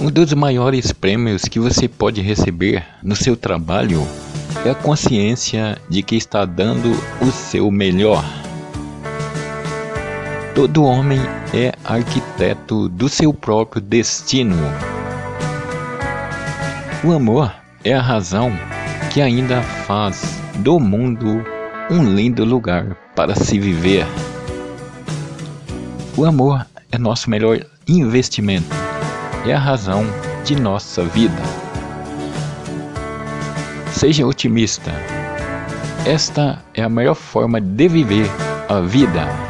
Um dos maiores prêmios que você pode receber no seu trabalho é a consciência de que está dando o seu melhor. Todo homem é arquiteto do seu próprio destino. O amor é a razão que ainda faz do mundo um lindo lugar para se viver. O amor é nosso melhor investimento, é a razão de nossa vida. Seja otimista. Esta é a melhor forma de viver a vida.